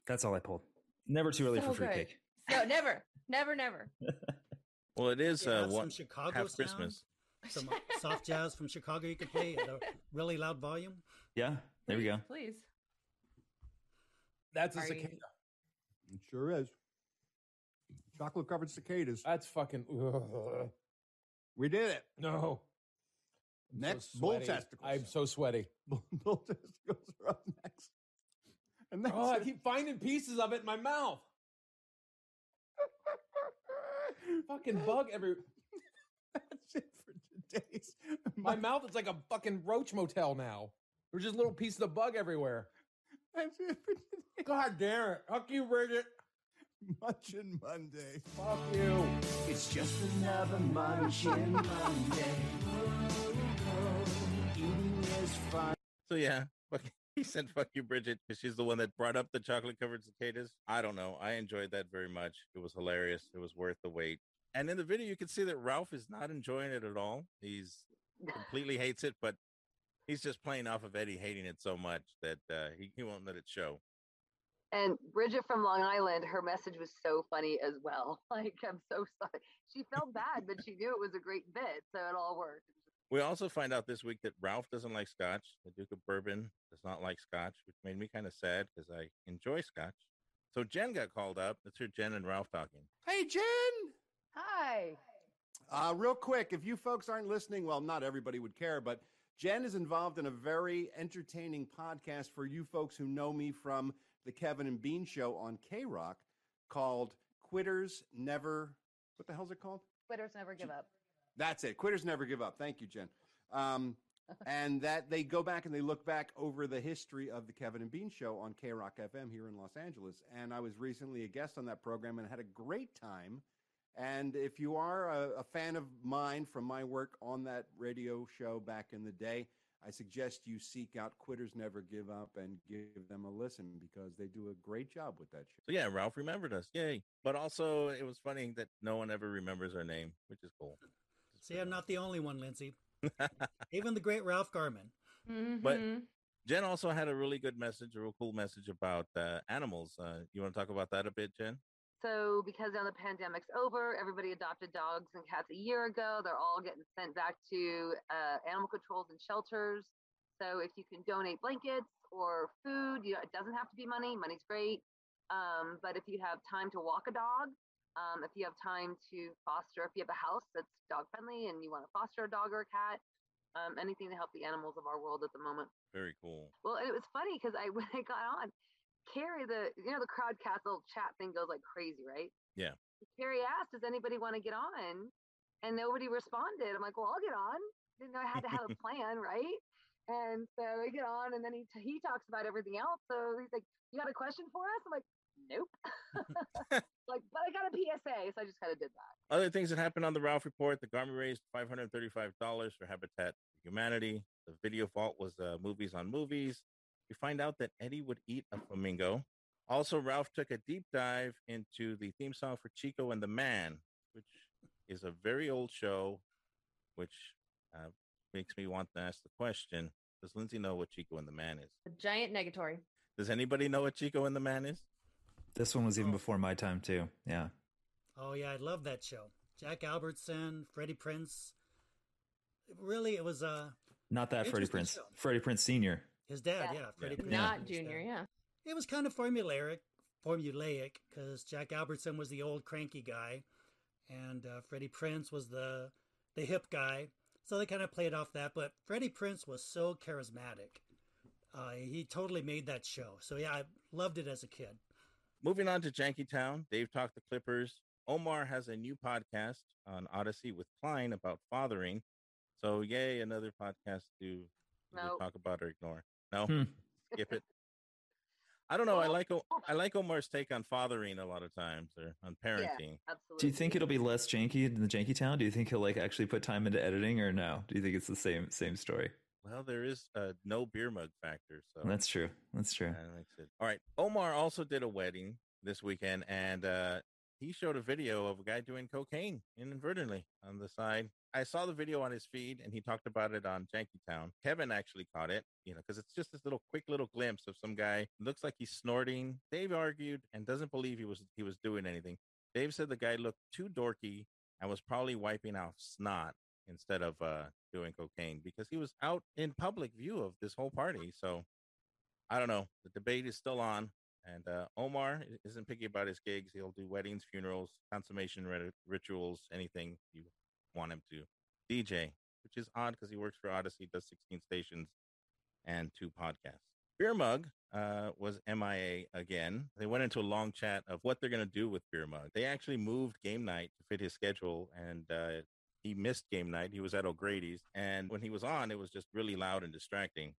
That's all I pulled. Never too early So for good. fruitcake. No, never, never, never. *laughs* Well, it is You uh, have some Chicago half sound? Christmas. *laughs* some soft jazz from Chicago you can play at a really loud volume? Yeah, there we go. Please. That's a Are you- cicada. It sure is. Chocolate covered cicadas. That's fucking. ugh. We did it. No. I'm so Next, bull sweaty. testicles. I'm so sweaty. *laughs* Bull testicles are up next. And that's Oh, I keep finding pieces of it in my mouth. *laughs* fucking bug every. *laughs* That's it for today's. My mouth is like a fucking roach motel now. There's just little pieces of bug everywhere. That's it for today's God damn it. Fuck you, Bridget. *laughs* Munchin Monday. Fuck you. It's just another Munchin *laughs* Monday. Eating is fun. So yeah, fuck, *laughs* he said "fuck you, Bridget" because she's the one that brought up the chocolate-covered cicadas. I don't know. I enjoyed that very much. It was hilarious. It was worth the wait. And in the video, you can see that Ralph is not enjoying it at all. He's completely hates it, but he's just playing off of Eddie hating it so much that uh, he, he won't let it show. And Bridget from Long Island, her message was so funny as well. *laughs* Like, I'm so sorry. She felt bad, but she knew it was a great bit, so it all worked. We also find out this week that Ralph doesn't like scotch. The Duke of Bourbon does not like scotch, which made me kind of sad because I enjoy scotch. So Jen got called up. Let's hear Jen and Ralph talking. Hey, Jen. Hi. Uh, real quick, if you folks aren't listening, well, not everybody would care, but Jen is involved in a very entertaining podcast for you folks who know me from the Kevin and Bean show on KROQ called Quitters Never. What the hell's it called? Quitters never give up. That's it. Quitters never give up. Thank you, Jen. Um, *laughs* and that they go back and they look back over the history of the Kevin and Bean show on KROQ FM here in Los Angeles. And I was recently a guest on that program and had a great time. And if you are a, a fan of mine from my work on that radio show back in the day, I suggest you seek out Quitters Never Give Up and give them a listen because they do a great job with that show. So yeah, Ralph remembered us. Yay. But also it was funny that no one ever remembers our name, which is cool. See, I'm not the only one, Lindsay. *laughs* Even the great Ralph Garman. But Mhm. Jen also had a really good message, a real cool message about uh, animals. Uh, you want to talk about that a bit, Jen? So, because now the pandemic's over, everybody adopted dogs and cats a year ago. They're all getting sent back to uh, animal controls and shelters. So, if you can donate blankets or food, you know, it doesn't have to be money. Money's great. Um, but if you have time to walk a dog, um, if you have time to foster, if you have a house that's dog friendly and you want to foster a dog or a cat, um, anything to help the animals of our world at the moment. Very cool. Well, it was funny because I *laughs* when I got on, Carrie, the you know the Crowdcast chat thing goes like crazy, right? Yeah. Carrie asked, "Does anybody want to get on?" And nobody responded. I'm like, "Well, I'll get on." Didn't know I had to have a *laughs* plan, right? And so I get on, and then he he talks about everything else. So he's like, "You got a question for us?" I'm like, "Nope." *laughs* *laughs* like, but I got a PSA, so I just kind of did that. Other things that happened on the Ralph Report: the Garmy raised five hundred thirty-five dollars for Habitat for Humanity. The video vault was uh, movies on movies. We find out that Eddie would eat a flamingo. Also, Ralph took a deep dive into the theme song for Chico and the Man, which is a very old show, which uh, makes me want to ask the question: Does Lindsay know what Chico and the Man is? A giant negatory. Does anybody know what Chico and the Man is? This one was even before my time too. Yeah. Oh yeah, I love that show. Jack Albertson, Freddie Prinze. Really, it was uh Not that Freddie Prinze. show. Freddie Prinze Senior. His dad, yeah, Freddie Prinze. Not junior, dad. yeah. It was kind of formulaic, formulaic, because Jack Albertson was the old cranky guy, and uh, Freddie Prinze was the the hip guy. So they kind of played off that. But Freddie Prinze was so charismatic. Uh, he totally made that show. So yeah, I loved it as a kid. Moving on to Janky Jankytown, Dave talked the Clippers. Omar has a new podcast on Audacy with Klein about fathering. So, yay, another podcast to Nope. talk about or ignore. No, Hmm. skip it. I don't know. I like O- I like Omar's take on fathering a lot of times or on parenting. absolutely. Do you think it'll be less janky than the Janky Town? Do you think he'll like actually put time into editing or no? Do you think it's the same same story? Well, there is a no beer mug factor, so That's true. That's true. That makes it. All right. Omar also did a wedding this weekend, and uh, he showed a video of a guy doing cocaine inadvertently on the side. I saw the video on his feed, and he talked about it on Jankytown. Kevin actually caught it, you know, because it's just this little quick little glimpse of some guy looks like he's snorting. Dave argued and doesn't believe he was he was doing anything. Dave said the guy looked too dorky and was probably wiping out snot. instead of uh, doing cocaine because he was out in public view of this whole party. So I don't know. The debate is still on. And uh, Omar isn't picky about his gigs. He'll do weddings, funerals, consummation rit- rituals, anything you want him to. DJ, which is odd because he works for Audacy, does 16 stations and two podcasts. Beer Mug uh, was MIA again. They went into a long chat of what they're going to do with Beer Mug. They actually moved game night to fit his schedule, and uh, he missed game night. He was at O'Grady's, and when he was on, it was just really loud and distracting.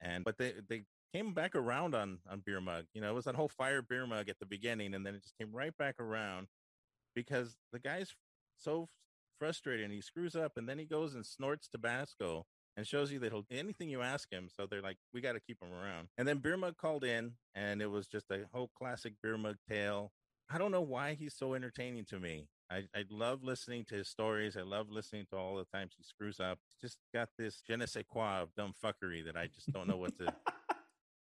And but they they came back around on on Beer Mug. You know, it was that whole fire Beer Mug at the beginning, and then it just came right back around because the guy's so frustrated and he screws up, and then he goes and snorts Tabasco and shows you that he'll anything you ask him. So they're like, we got to keep him around. And then Beer Mug called in, and it was just a whole classic Beer Mug tale. I don't know why he's so entertaining to me. I, I love listening to his stories. I love listening to all the times he screws up. Just got this je ne sais quoi of dumb fuckery that I just don't know what to. *laughs*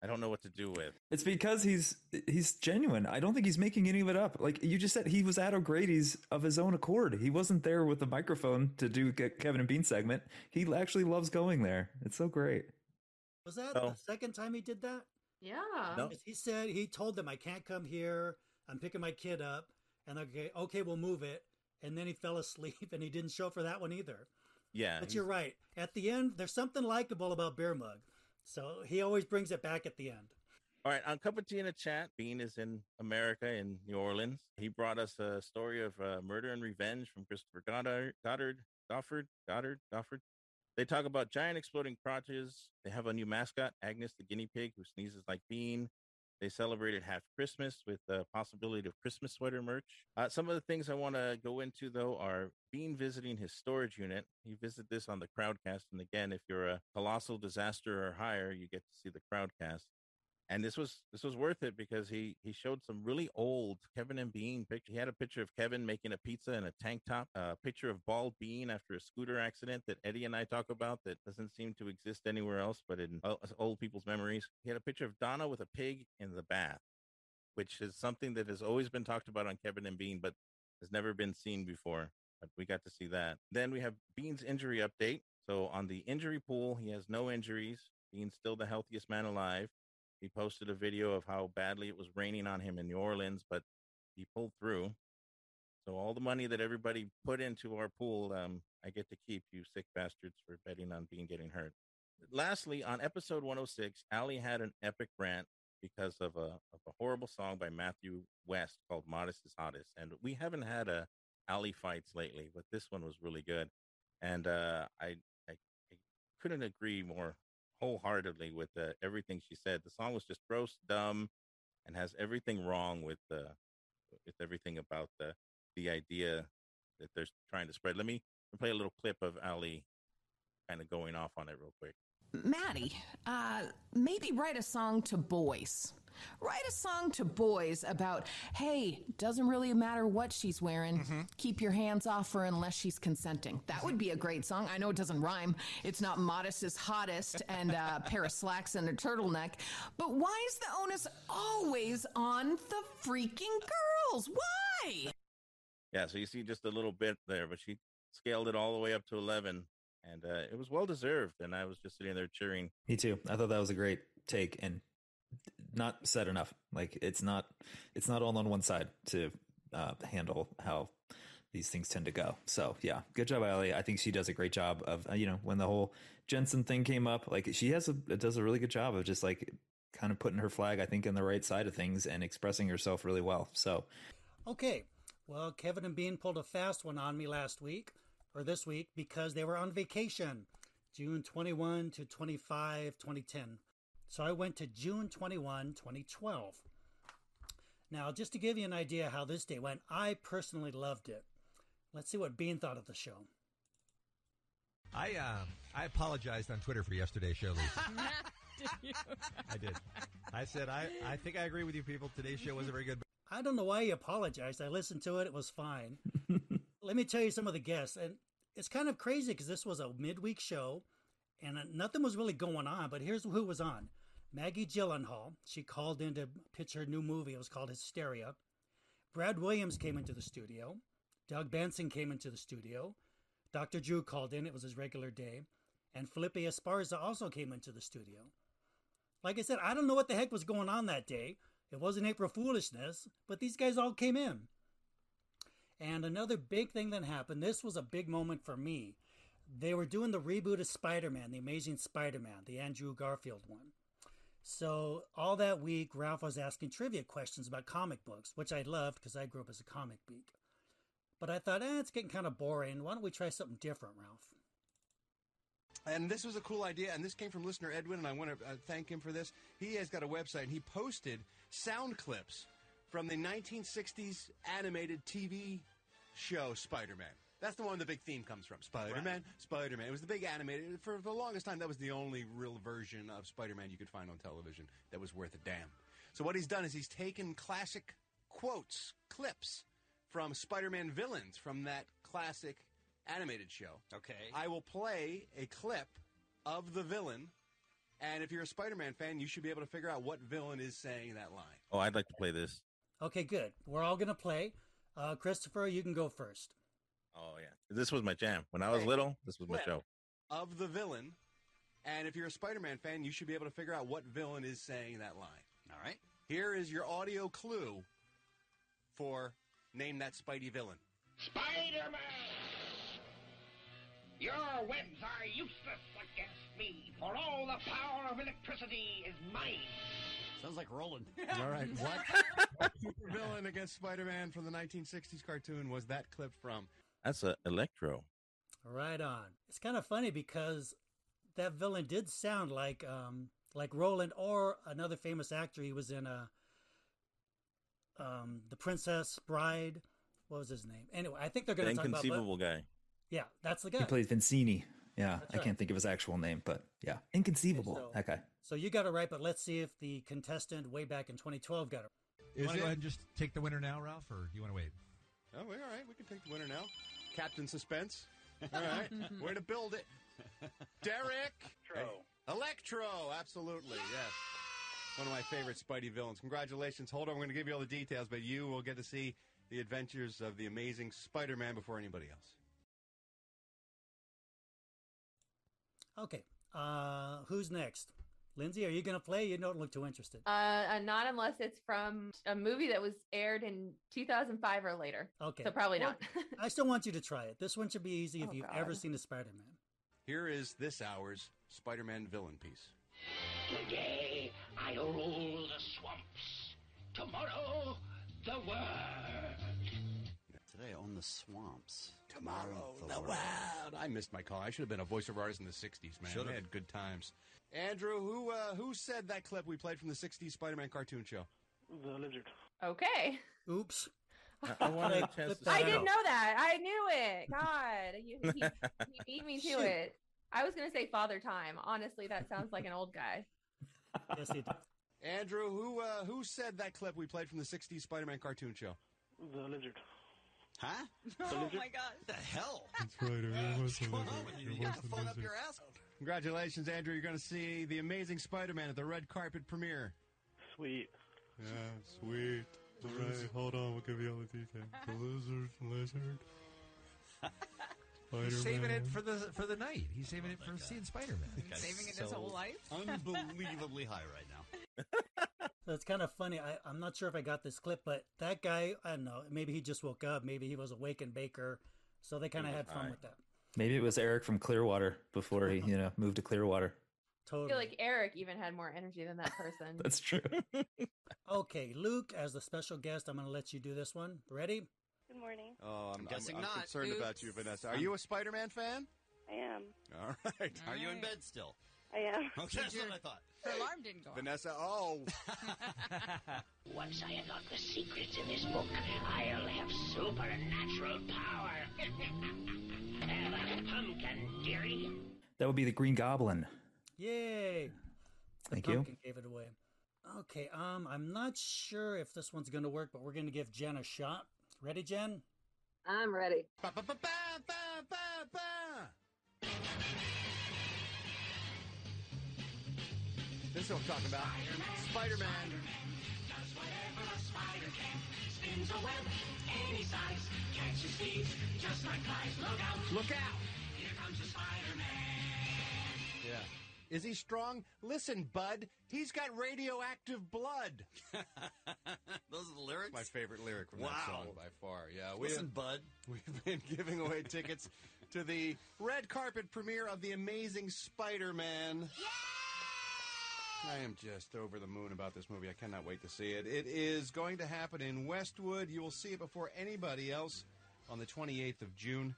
I don't know what to do with. It's because he's he's genuine. I don't think he's making any of it up. Like you just said, he was at O'Grady's of his own accord. He wasn't there with the microphone to do Ke- Kevin and Bean segment. He actually loves going there. It's so great. Was that Oh. the second time he did that? Yeah. No. He said he told them I can't come here. I'm picking my kid up, and okay, okay, we'll move it. And then he fell asleep, *laughs* and he didn't show up for that one either. Yeah, But you're right. At the end, there's something likable about Beer Mug, so he always brings it back at the end. All right, on Cup of Tea in a Chat, Bean is in America in New Orleans. He brought us a story of uh, murder and revenge from Christopher Goddard, Goddard, Gofford, Goddard, Gofford. They talk about giant exploding crotches. They have a new mascot, Agnes the guinea pig, who sneezes like Bean. They celebrated half Christmas with the possibility of Christmas sweater merch. Uh, some of the things I want to go into, though, are Bean visiting his storage unit. He visited this on the Crowdcast. And again, if you're a colossal disaster or higher, you get to see the Crowdcast and this was this was worth it because he he showed some really old Kevin and Bean picture. He had a picture of Kevin making a pizza in a tank top, a picture of bald Bean after a scooter accident that Eddie and I talk about that doesn't seem to exist anywhere else but in old people's memories. He had a picture of Donna with a pig in the bath, which is something that has always been talked about on Kevin and Bean, but has never been seen before. But we got to see that. Then we have Bean's injury update. So on the injury pool, he has no injuries. Bean's still the healthiest man alive. He posted a video of how badly it was raining on him in New Orleans, but he pulled through. So all the money that everybody put into our pool, um, I get to keep you sick bastards for betting on Bean getting hurt. Lastly, on episode 106, Allie had an epic rant because of a of a horrible song by Matthew West called "Modest is Hottest," and we haven't had a Allie fights lately, but this one was really good, and uh, I, I I couldn't agree more wholeheartedly with uh, everything she said. The song was just gross, dumb, and has everything wrong with uh, with everything about the the idea that they're trying to spread. Let me play a little clip of Allie kind of going off on it real quick. Maddie, uh, maybe write a song to boys. Write a song to boys about, hey, doesn't really matter what she's wearing. Keep your hands off her unless she's consenting. That would be a great song. I know it doesn't rhyme. It's not modest is hottest *laughs* and uh, a pair of slacks and a turtleneck. But why is the onus always on the freaking girls? Why? Yeah, so you see just a little bit there, but she scaled it all the way up to 11, and uh, it was well deserved. And I was just sitting there cheering. Me too. I thought that was a great take and not said enough. Like it's not it's not all on one side to uh, handle how these things tend to go. So yeah, good job, Allie. I think she does a great job of uh, you know when the whole Jensen thing came up, like she has a does a really good job of just like kind of putting her flag, I think, in the right side of things and expressing herself really well. So Okay, well, Kevin and Bean pulled a fast one on me last week, or this week, because they were on vacation, June 21 to 25, 2010. So I went to June 21, 2012. Now, just to give you an idea how this day went, I personally loved it. Let's see what Bean thought of the show. I um I apologized on Twitter for yesterday's show, Lisa. *laughs* I did. I said I I think I agree with you people. Today's show wasn't very good. *laughs* I don't know why you apologized. I listened to it, it was fine. *laughs* Let me tell you some of the guests. And it's kind of crazy because this was a midweek show and nothing was really going on. But here's who was on Maggie Gyllenhaal. She called in to pitch her new movie. It was called Hysteria. Brad Williams came into the studio. Doug Benson came into the studio. Dr. Drew called in. It was his regular day. And Felipe Esparza also came into the studio. Like I said, I don't know what the heck was going on that day. It wasn't April Foolishness, but these guys all came in. And another big thing that happened, this was a big moment for me. They were doing the reboot of Spider Man, The Amazing Spider Man, the Andrew Garfield one. So all that week, Ralph was asking trivia questions about comic books, which I loved because I grew up as a comic geek. But I thought, eh, it's getting kind of boring. Why don't we try something different, Ralph? And this was a cool idea, and this came from listener Edwin, and I want to uh, thank him for this. He has got a website, and he posted sound clips from the 1960s animated TV show Spider Man. That's the one the big theme comes from. Spider Man, Spider Man. It was the big animated. For the longest time, that was the only real version of Spider Man you could find on television that was worth a damn. So, what he's done is he's taken classic quotes, clips from Spider Man villains from that classic animated show. Okay. I will play a clip of the villain, and if you're a Spider Man fan, you should be able to figure out what villain is saying that line. Oh, I'd like to play this. Okay, good. We're all going to play. Uh, Christopher, you can go first. Yeah, this was my jam when I was Okay. little. This was my show. Of the villain, and if you're a Spider Man fan, you should be able to figure out what villain is saying that line. All right. Here is your audio clue for Name That Spidey Villain. Spider-Man! Your webs are useless against me, for all the power of electricity is mine. Sounds like Roland. *laughs* All right, what super *laughs* villain against Spider Man from the 1960s cartoon was that clip from? That's a Electro. Right on. It's kind of funny because that villain did sound like um like Roland or another famous actor. He was in a um The Princess Bride. What was his name? Anyway, I think they're going to talk about. inconceivable guy. Yeah, that's the guy. He plays Vizzini. Yeah, That's I right. can't think of his actual name, but yeah, inconceivable. So- that guy. So you got it right, but let's see if the contestant way back in 2012 got it. You want to go ahead and just take the winner now, Ralph, or do you want to wait? Oh, we're all right, we can take the winner now. Captain Suspense. All right, *laughs* way to build it. Derek. Electro. Electro, absolutely, yes. One of my favorite Spidey villains. Congratulations. Hold on, we're going to give you all the details, but you will get to see the adventures of the amazing Spider Man before anybody else. Okay. Uh, who's next? Lindsay, are you going to play? You don't look too interested. Uh, uh, not unless it's from a movie that was aired in 2005 or later. Okay. So probably Well, not. *laughs* I still want you to try it. This one should be easy if Oh, you've God. ever seen a Spider-Man. Here is this hour's Spider Man villain piece. Today, I rule the swamps. Tomorrow, the world. Today on the swamps. Tomorrow, the world. I missed my call. I should have been a voiceover artist in the '60s, man. Should've. Had good times. Andrew, who uh, who said that clip we played from the '60s Spider-Man cartoon show? The lizard. Okay. Oops. I, I wanted a chance to I didn't know that. I knew it. God, you, he, he *laughs* beat me to Shoot. it. I was gonna say Father Time. Honestly, that sounds like an old guy. Yes, he does. Andrew, who uh, who said that clip we played from the '60s Spider-Man cartoon show? The lizard. Huh? *laughs* Oh my god. What the hell? *laughs* That's right. What's going on with you? You got the phone up your ass. Congratulations, Andrew. You're going to see the amazing Spider-Man at the red carpet premiere. Sweet. Yeah, sweet. All right, hold on. We'll give you all the details. The *laughs* lizard, lizard. He's saving it for the for the night. He's saving oh it for seeing Spider Man. Saving it his whole life. Unbelievably high right now. So it's kind of funny. I, I'm not sure if I got this clip, but that guy, I don't know. Maybe he just woke up. Maybe he was awake in Baker. So they kind of had fun high. with that. Maybe it was Eric from Clearwater before he, you know, moved to Clearwater. Totally. I Totally. feel like Eric even had more energy than that person. *laughs* That's true. *laughs* Okay, Luke, as the special guest, I'm going to let you do this one. Ready? Good morning. Oh, I'm, I'm guessing I'm, not. concerned about you, Vanessa. Are you a Spider-Man fan? I am. All right. Are you in bed still? I am. Okay, that's what I thought. Her alarm didn't go off. Vanessa, oh. *laughs* Once I unlock the secrets in this book, I'll have supernatural power. *laughs* have a pumpkin, dearie. That would be the Green Goblin. Yay! The Thank you. pumpkin gave it away. Okay, um, I'm not sure if this one's going to work, but we're going to give Jen a shot. Ready, Jen? I'm ready. Ba, ba, ba, ba, ba, ba, ba. This what I'm talking about. Spider-Man. A spider can spins a web any size, catches thieves just like flies. Look out! Look out! Here comes the Spider-Man. Yeah. Is he strong? Listen, bud, he's got radioactive blood. *laughs* Those are the lyrics? My favorite lyric from that song by far. Yeah, Listen, bud. *laughs* We've been giving away tickets to the red carpet premiere of The Amazing Spider-Man. I am just over the moon about this movie. I cannot wait to see it. It is going to happen in Westwood. You will see it before anybody else on the 28th of June.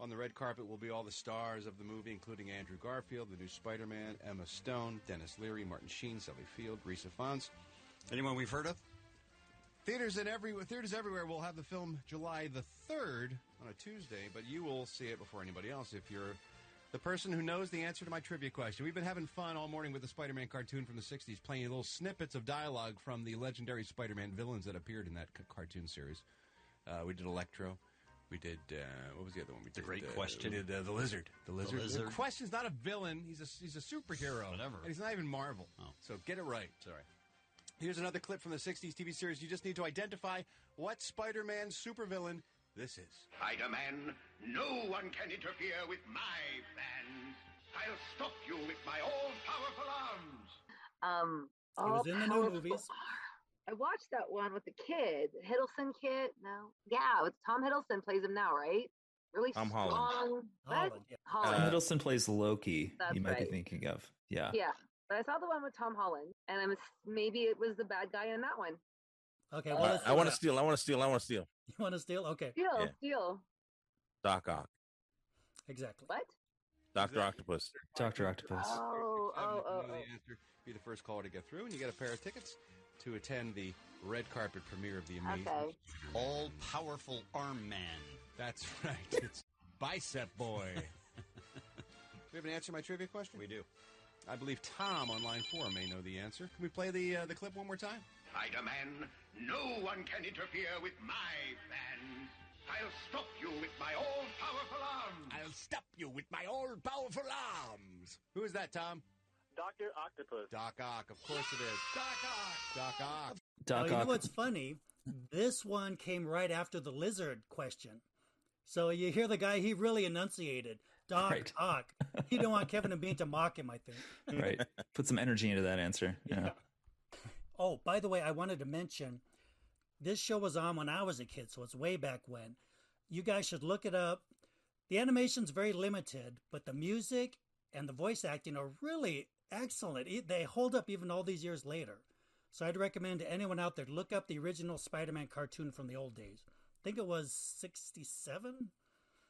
On the red carpet will be all the stars of the movie, including Andrew Garfield, the new Spider-Man, Emma Stone, Denis Leary, Martin Sheen, Sally Field, Rhys Ifans. Anyone we've heard of? Theaters in every theaters everywhere will have the film July the third on a Tuesday, but you will see it before anybody else if you're the person who knows the answer to my trivia question. We've been having fun all morning with the Spider-Man cartoon from the '60s, playing little snippets of dialogue from the legendary Spider-Man villains that appeared in that c- cartoon series. Uh, we did Electro. We did uh, what was the other one? We The Great uh, Question. We did uh, the Lizard. The Lizard. The Lizard. Question's not a villain. He's a he's a superhero. Whatever. And he's not even Marvel. Oh. So get it right. Sorry. Here's another clip from the 60s TV series. You just need to identify what Spider Man supervillain this is. Spider-Man, no one can interfere with my plans. I'll stop you with my all-powerful arms. Um, He was all in the new powerful- movies. I watched that one with the kid, Hiddleston kid. No, yeah, it's Tom Hiddleston plays him now, right? Really Tom strong. Holland. Holland, yeah. Holland. Tom Hiddleston plays Loki. That's you might right. be thinking of. Yeah. yeah, but I saw the one with Tom Holland, and I'm maybe it was the bad guy in that one. Okay, Uh, well, let's I want to steal. I want to steal. I want to steal. You want to steal? Okay, Steal, Yeah. steal. Doc Ock, exactly. What? Doctor Octopus. Doctor Octopus. Oh, Seven, oh, if you oh, oh. be the first caller to get through, and you get a pair of tickets to attend the red carpet premiere of The Amazing. Okay. All powerful arm man. That's *laughs* right. It's Bicep Boy. *laughs* we have an answer to my trivia question? We do. I believe Tom on line four may know the answer. Can we play the uh, the clip one more time? Spider-Man, no one can interfere with my plans. I'll stop you with my all-powerful arms. I'll stop you with my all powerful arms. Who is that, Tom? Dr. Octopus. Doc Ock. Of course it is. Doc Ock. Doc Ock. Doc Well, you know Ock. what's funny? This one came right after the lizard question. So you hear the guy, he really enunciated. Doc Right. Ock. He didn't want Kevin and Bean to mock him, I think. right. *laughs* Put some energy into that answer. Yeah. Oh, by the way, I wanted to mention this show was on when I was a kid, so it's way back when. You guys should look it up. The animation's very limited, but the music and the voice acting are really excellent. They hold up even all these years later. So I'd recommend to anyone out there look up the original Spider-Man cartoon from the old days. I think it was 67.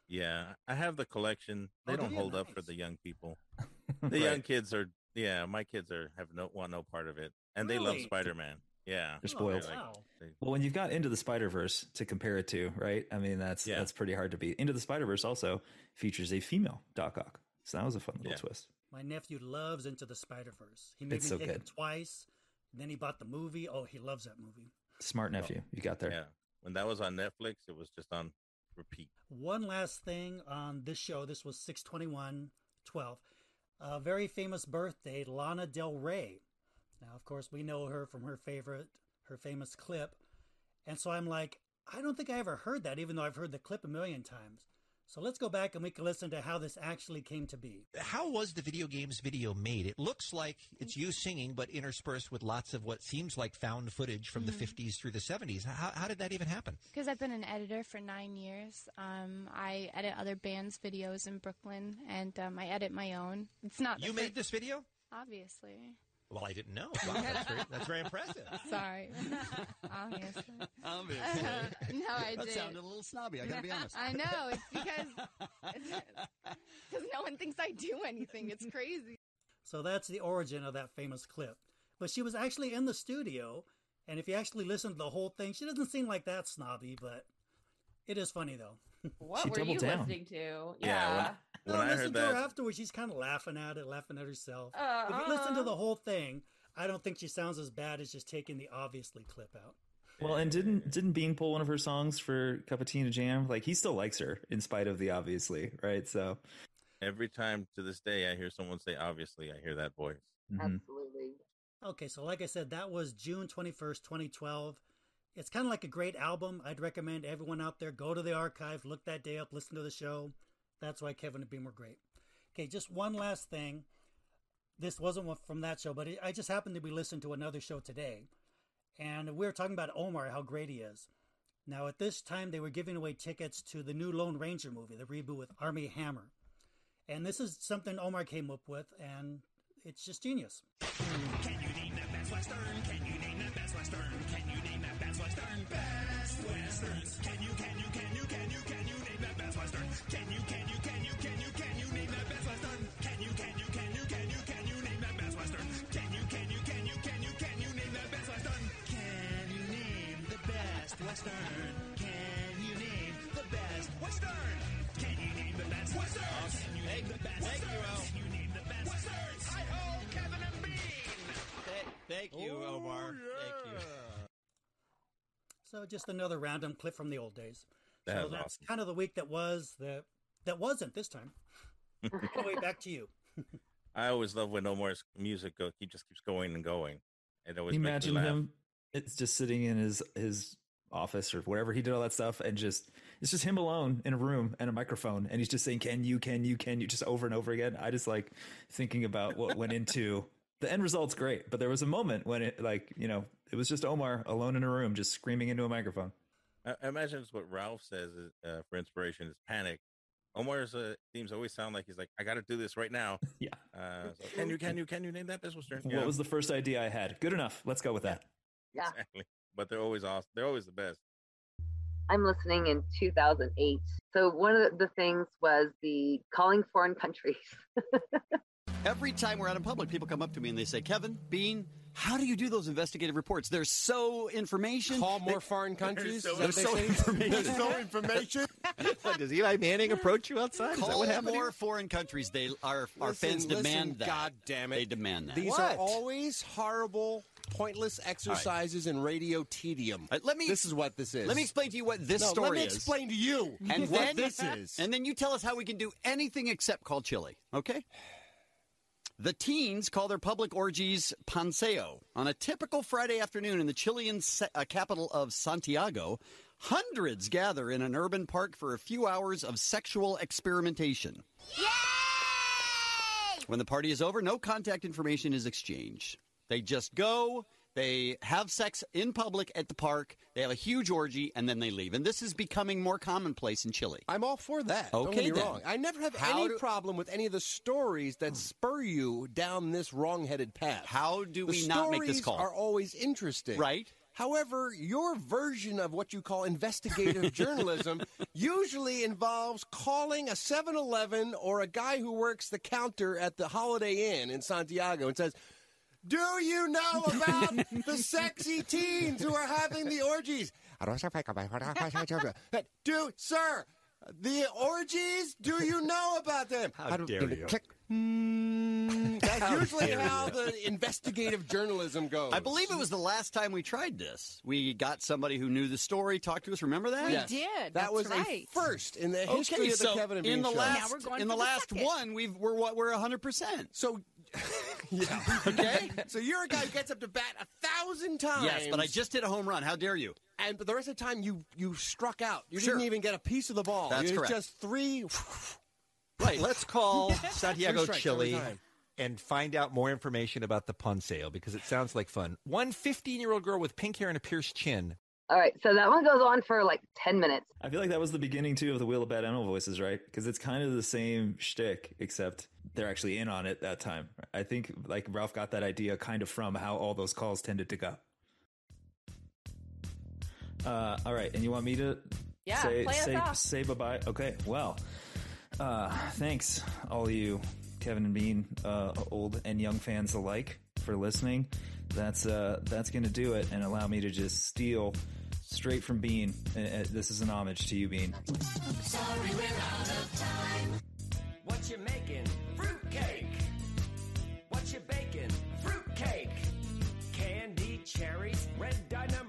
Yeah, I have the collection. They Oh, do don't you? hold up for the young people. *laughs* The young kids are. Yeah, my kids are have no want no part of it, and they love Spider Man. Yeah, They're oh, spoiled. like- wow. Well, when you've got Into the Spider Verse to compare it to, right? I mean, that's Yeah. that's pretty hard to beat. Into the Spider Verse also features a female Doc Ock, so that was a fun little Yeah. twist. My nephew loves Into the Spider-Verse. He made It's me so take good. it twice. And then he bought the movie. Oh, he loves that movie. Smart nephew, you got there. Yeah, when that was on Netflix, it was just on repeat. One last thing on this show. This was 621 12. A very famous birthday, Lana Del Rey. Now, of course, we know her from her favorite, her famous clip. And so I'm like, I don't think I ever heard that, even though I've heard the clip a million times. So let's go back and we can listen to how this actually came to be. How was the video games video made? It looks like it's you singing, but interspersed with lots of what seems like found footage from the 50s through the 70s. How, how did that even happen? Because I've been an editor for nine years. Um, I edit other bands' videos in Brooklyn, and um, I edit my own. It's not the You fir- made this video? obviously. Well, I didn't know. *laughs* Wow, that's, very, that's very impressive. Sorry, *laughs* obviously. Obviously. *laughs* no, I that did. sounded a little snobby. I gotta be honest. I know it's because because no one thinks I do anything. It's crazy. So that's the origin of that famous clip. But she was actually in the studio, and if you actually listen to the whole thing, she doesn't seem like that snobby, but it is funny though. What She were you doubled down. listening to? Yeah, when, No, I listen heard to her that, afterwards. She's kind of laughing at it, laughing at herself. Uh, if you listen to uh. the whole thing, I don't think she sounds as bad as just taking the obviously clip out. Well, and didn't didn't Bean pull one of her songs for Cup of Tea and Jam? Like he still likes her in spite of the obviously, right? So every time to this day I hear someone say "obviously," I hear that voice. mhm. Absolutely. Okay, so like I said, that was June 21st, 2012. It's kind of like a great album. I'd recommend everyone out there go to the archive, look that day up, listen to the show. That's why Kevin and Bean were great. Okay, just one last thing. This wasn't from that show, but I just happened to be listening to another show today. And we were talking about Omar, how great he is. Now, at this time, they were giving away tickets to the new Lone Ranger movie, the reboot with Armie Hammer. And this is something Omar came up with, and it's just genius. Best western? Can you name that best western? Can you name that best western? Best westerns. Can you? Can you? Can you? Can you? Can you name that best western? Can you? Can you? Can you? Can you? Can you name that best western? Can you? Can you? Can you? Can you? Can you name that best western? Can you? Can you? Can you? Can you? Can you name that best western? Can you name the best western? Can you name the best western? Can you name the best western? Can you name the best Al. Can you name the best westerns? Hi ho, Kevin. Thank you, oh, Omar. Thank you. So just another random clip from the old days. That so that's awesome. kind of the week that was that that wasn't this time. *laughs* anyway, back to you. I always love when Omar's music go, he just keeps going and going. And always Can you makes me imagine him? It's just sitting in his his office or wherever he did all that stuff, and just it's just him alone in a room and a microphone, and he's just saying, "Can you? Can you? Can you?" Just over and over again. I just like thinking about what went into the end result's great, but there was a moment when it like you know it was just Omar alone in a room, just screaming into a microphone. I, I imagine it's what Ralph says is, uh, for inspiration is panic. Omar's uh, themes always sound like he's like, I got to do this right now. *laughs* Yeah. Uh, so can you, can you, can you name that best western? What was the first idea I had? Good enough. Let's go with that. Yeah. Exactly. But they're always awesome. They're always the best. I'm listening in 2008. So one of the things was the calling foreign countries. *laughs* Every time we're out in public, people come up to me and they say, Kevin, Bean, how do you do those investigative reports? They're so information. Call more *laughs* They- foreign countries? They're Is that what they *laughs* so *laughs* information. They're so information? What, does Eli Manning approach you outside? Call what more here? foreign countries. They our our fans listen, demand that. God damn it. They demand that. These What? are always horrible, pointless exercises in radio tedium. Uh, let me- This is what this is. Let me explain to you what this no, story is. Let me is. explain to you and what then this is. And then you tell us how we can do anything except call Chile. Okay. The teens call their public orgies ponceo. On a typical Friday afternoon in the Chilean uh, capital of Santiago, hundreds gather in an urban park for a few hours of sexual experimentation. When the party is over, no contact information is exchanged. They just go, they have sex in public at the park, they have a huge orgy, and then they leave. And this is becoming more commonplace in Chile. I'm all for that. Don't Okay, get me then. wrong. I never have How any do- problem with any of the stories that hmm. spur you down this wrong-headed path. How do The we not make this stories call? Are always interesting, Right. However, your version of what you call investigative *laughs* journalism usually involves calling a 7-Eleven or a guy who works the counter at the Holiday Inn in Santiago and says, "Do you know about the *laughs* sexy teens who are having the orgies?" Do, sir, the orgies? Do you know about them? How dare you. Click. Mm, *laughs* that's How usually how the investigative journalism goes. I believe it was the last time we tried this. We got somebody who knew the story, talked to us. Remember that? We Yes. did. That That's was right. a first in the history Okay, of the so Kevin and Bean in the show. last Now we're going in the the last second. one, we've we're what we're hundred percent. So, *laughs* yeah, okay. *laughs* so you're a guy who gets up to bat a thousand times. Yes, but I just hit a home run. How dare you? and but the rest of the time you you struck out. You Sure. didn't even get a piece of the ball. That's you correct. Just three. *laughs* Right. Let's call Three Santiago, Chile, and find out more information about the pun sale because it sounds like fun. One 15 year old girl with pink hair and a pierced chin. All right, so that one goes on for like 10 minutes. I feel like that was the beginning too of the Wheel of Bad Animal Voices, right? Because it's kind of the same shtick, except they're actually in on it that time. I think like Ralph got that idea kind of from how all those calls tended to go. Uh, all right, and you want me to Yeah, say say say bye bye? Okay, well, uh, thanks all of you, Kevin and Bean, uh, old and young fans alike, for listening. That's uh, that's gonna do it, and allow me to just steal straight from Bean. Uh, uh, this is an homage to you, Bean. Sorry, we're out of time. What you making? Fruitcake. What you baking? Fruitcake. Candy, cherries, red dynamite